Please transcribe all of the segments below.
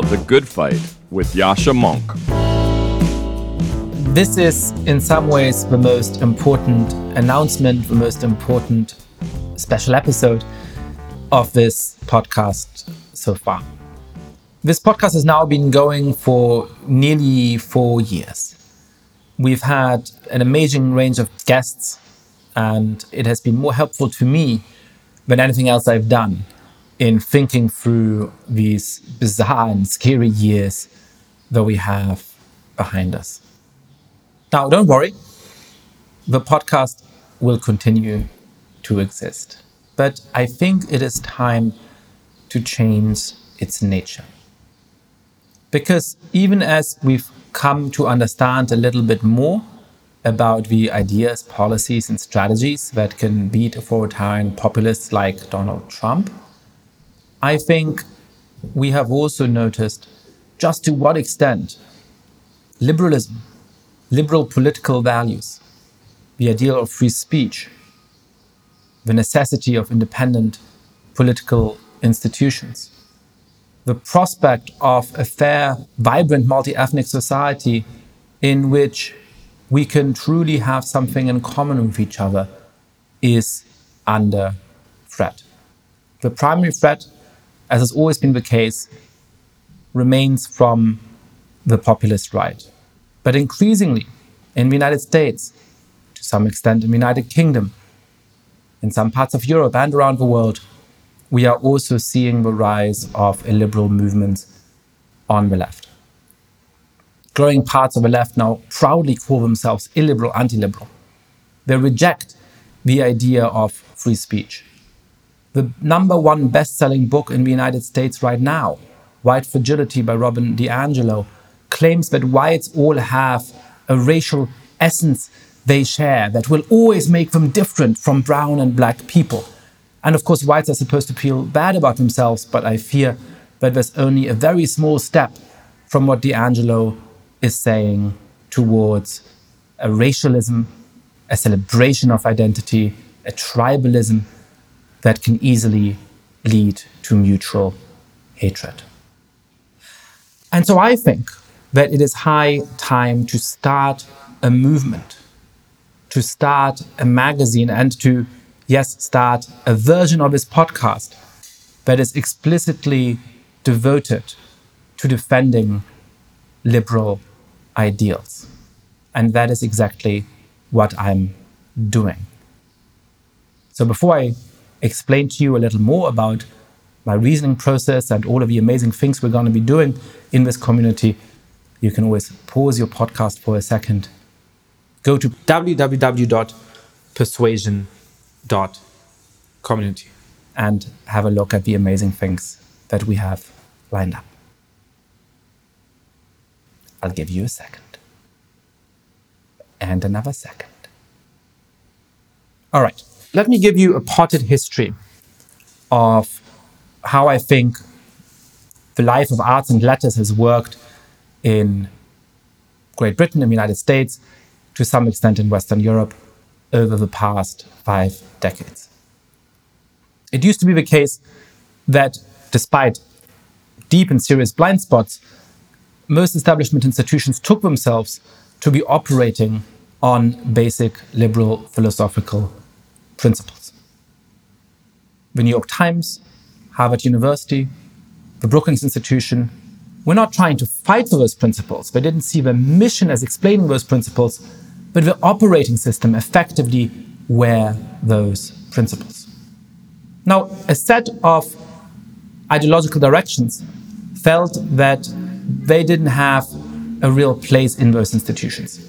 now The Good Fight with Yascha Mounk. This is, in some ways, the most important announcement, the most important special episode of this podcast so far. This podcast has now been going for nearly four years. We've had an amazing range of guests, and it has been more helpful to me than anything else I've done in thinking through these bizarre and scary years that we have behind us. Now, don't worry, the podcast will continue to exist. But I think it is time to change its nature. Because even as we've come to understand a little bit more about the ideas, policies, and strategies that can beat authoritarian populists like Donald Trump, I think we have also noticed just to what extent liberalism, liberal political values, the ideal of free speech, the necessity of independent political institutions, the prospect of a fair, vibrant, multi ethnic society in which we can truly have something in common with each other is under threat. The primary threat as has always been the case, remains from the populist right. But increasingly, in the United States, to some extent in the United Kingdom, in some parts of Europe and around the world, we are also seeing the rise of illiberal movements on the left. Growing parts of the left now proudly call themselves illiberal, anti liberal. They reject the idea of free speech the number one best selling book in the United States right now, White Fragility by Robin DiAngelo, claims that whites all have a racial essence they share that will always make them different from brown and black people. And of course, whites are supposed to feel bad about themselves, but I fear that there's only a very small step from what DiAngelo is saying towards a racialism, a celebration of identity, a tribalism that can easily lead to mutual hatred. And so I think that it is high time to start a movement, to start a magazine, and to, yes, start a version of this podcast that is explicitly devoted to defending liberal ideals. And that is exactly what I'm doing. So before I explain to you a little more about my reasoning process and all of the amazing things we're going to be doing in this community, you can always pause your podcast for a second. Go to www.persuasion.community and have a look at the amazing things that we have lined up. I'll give you a second. And another second. All right let me give you a potted history of how I think the life of arts and letters has worked in Great Britain and the United States, to some extent in Western Europe, over the past five decades. It used to be the case that despite deep and serious blind spots, most establishment institutions took themselves to be operating on basic liberal philosophical principles. The New York Times, Harvard University, the Brookings Institution were not trying to fight for those principles. They didn't see their mission as explaining those principles, but the operating system effectively were those principles. Now, a set of ideological directions felt that they didn't have a real place in those institutions.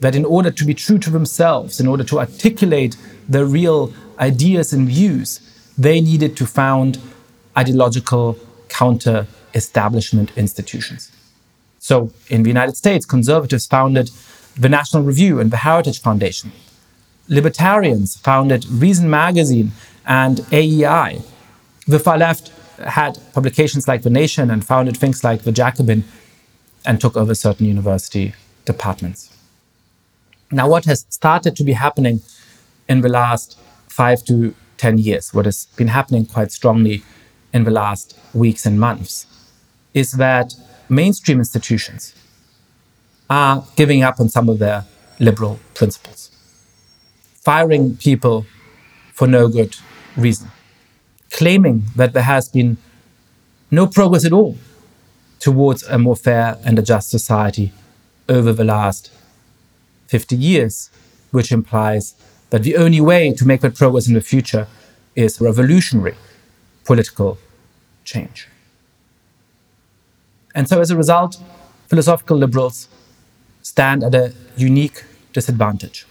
That in order to be true to themselves, in order to articulate the real ideas and views, they needed to found ideological counter establishment institutions. So in the United States, conservatives founded the National Review and the Heritage Foundation. Libertarians founded Reason Magazine and AEI. The far left had publications like The Nation and founded things like The Jacobin and took over certain university departments. Now, what has started to be happening in the last five to 10 years, what has been happening quite strongly in the last weeks and months, is that mainstream institutions are giving up on some of their liberal principles, firing people for no good reason, claiming that there has been no progress at all towards a more fair and a just society over the last 50 years, which implies that the only way to make that progress in the future is revolutionary political change. And so, as a result, philosophical liberals stand at a unique disadvantage.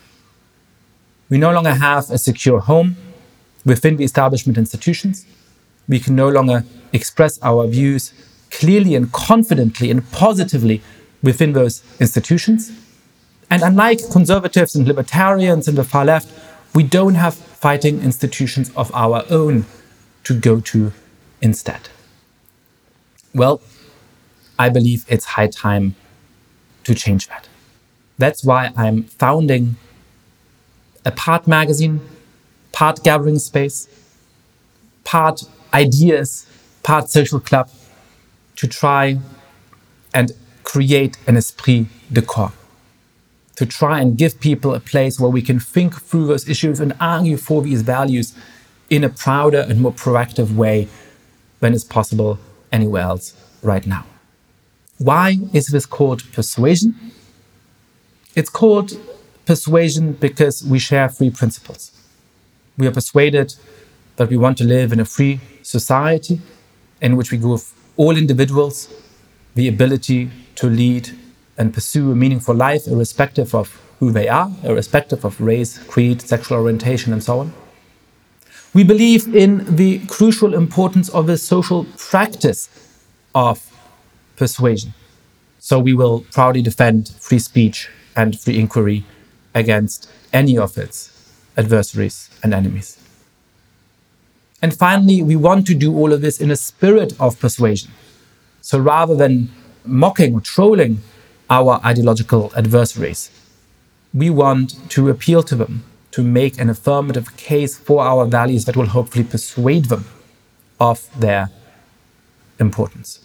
We no longer have a secure home within the establishment institutions. We can no longer express our views clearly and confidently and positively within those institutions. And unlike conservatives and libertarians in the far left, we don't have fighting institutions of our own to go to instead. Well, I believe it's high time to change that. That's why I'm founding a part magazine, part gathering space, part ideas, part social club to try and create an esprit de corps. To try and give people a place where we can think through those issues and argue for these values in a prouder and more proactive way than is possible anywhere else right now. Why is this called persuasion? It's called persuasion because we share three principles. We are persuaded that we want to live in a free society in which we give all individuals the ability to lead and pursue a meaningful life, irrespective of who they are, irrespective of race, creed, sexual orientation, and so on. We believe in the crucial importance of the social practice of persuasion. So we will proudly defend free speech and free inquiry against any of its adversaries and enemies. And finally, we want to do all of this in a spirit of persuasion. So rather than mocking or trolling our ideological adversaries, we want to appeal to them, to make an affirmative case for our values that will hopefully persuade them of their importance.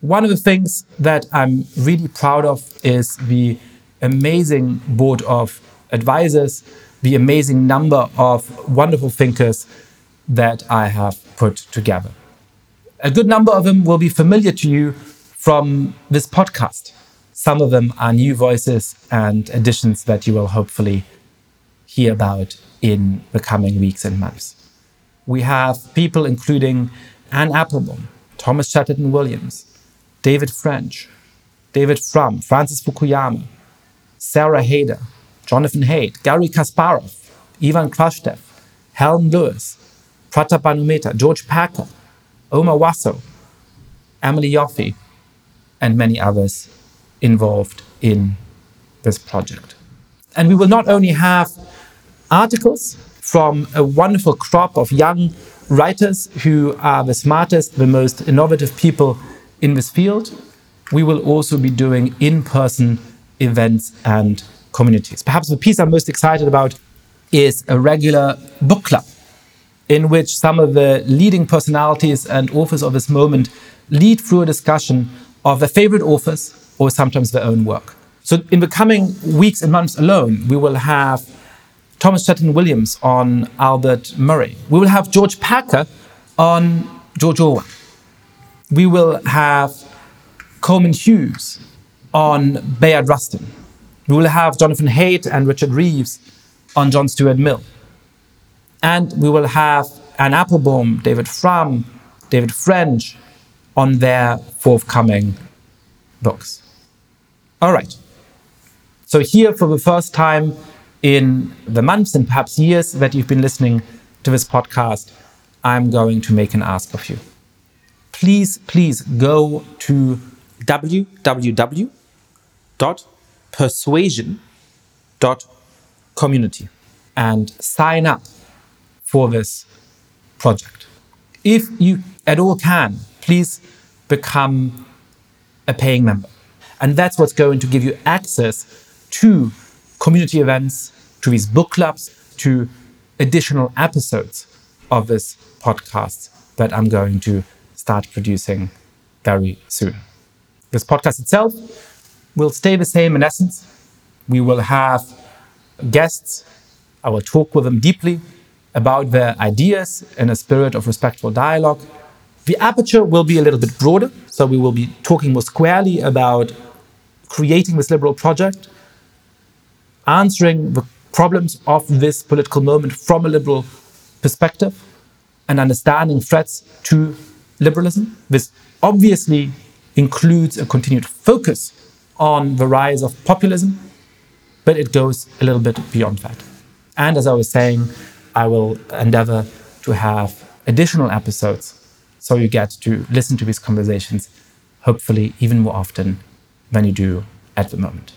One of the things that I'm really proud of is the amazing board of advisors, the amazing number of wonderful thinkers that I have put together. A good number of them will be familiar to you from this podcast. Some of them are new voices and additions that you will hopefully hear about in the coming weeks and months. We have people including Anne Applebaum, Thomas Chatterton Williams, David French, David Frum, Francis Fukuyama, Sarah Haider, Jonathan Haidt, Garry Kasparov, Ivan Krastev, Helen Lewis, Pratap Bhanu Mehta, George Packer, Omar Wasow, Emily Yoffe, and many others involved in this project. And we will not only have articles from a wonderful crop of young writers who are the smartest, the most innovative people in this field, we will also be doing in person events and communities. Perhaps the piece I'm most excited about is a regular book club in which some of the leading personalities and authors of this moment lead through a discussion of their favorite authors or sometimes their own work. So, in the coming weeks and months alone, we will have Thomas Chatterton Williams on Albert Murray. We will have George Packer on George Orwell we will have Coleman Hughes on Bayard Rustin. We will have Jonathan Haidt and Richard Reeves on John Stuart Mill. And we will have Anne Applebaum, David Frum, David French on their forthcoming books. All right. So, here for the first time in the months and perhaps years that you've been listening to this podcast, I'm going to make an ask of you please, please go to www.persuasion.community and sign up for this project. If you at all can, please become a paying member. And that's what's going to give you access to community events, to these book clubs, to additional episodes of this podcast that I'm going to start producing very soon. This podcast itself will stay the same in essence. We will have guests. I will talk with them deeply about their ideas in a spirit of respectful dialogue. The aperture will be a little bit broader, so we will be talking more squarely about creating this liberal project, answering the problems of this political moment from a liberal perspective, and understanding threats to liberalism. This obviously includes a continued focus on the rise of populism, but it goes a little bit beyond that. And as I was saying, I will endeavor to have additional episodes so you get to listen to these conversations, hopefully, even more often than you do at the moment.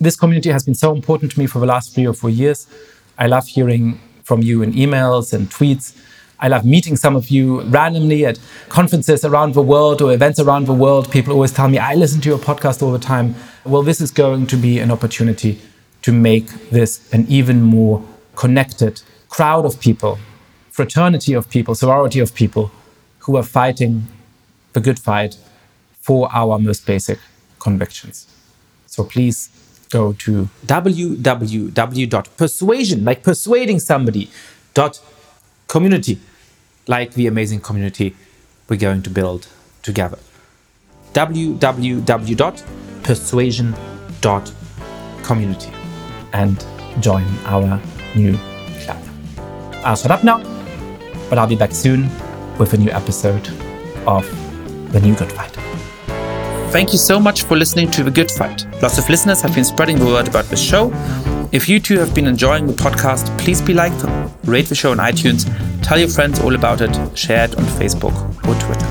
This community has been so important to me for the last three or four years. I love hearing from you in emails and tweets. I love meeting some of you randomly at conferences around the world or events around the world. People always tell me, I listen to your podcast all the time. Well, this is going to be an opportunity to make this an even more connected crowd of people, fraternity of people, sorority of people who are fighting the good fight for our most basic convictions. So please go to www.persuasion, like persuading somebody, dot community, like the amazing community we're going to build together. www.persuasion.community and join our new club. I'll shut up now, but I'll be back soon with a new episode of The New Good Fight. Thank you so much for listening to The Good Fight. Lots of listeners have been spreading the word about the show. If you too have been enjoying the podcast, please be like, rate the show on iTunes, tell your friends all about it, share it on Facebook or Twitter.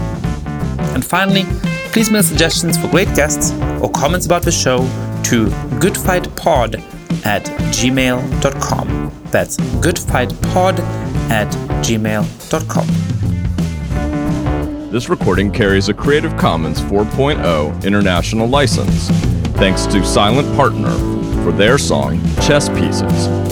And finally, please mail suggestions for great guests or comments about the show to goodfightpod at gmail.com. That's goodfightpod at gmail.com. This recording carries a Creative Commons 4.0 international license. Thanks to Silent Partner for their song Chess Pieces.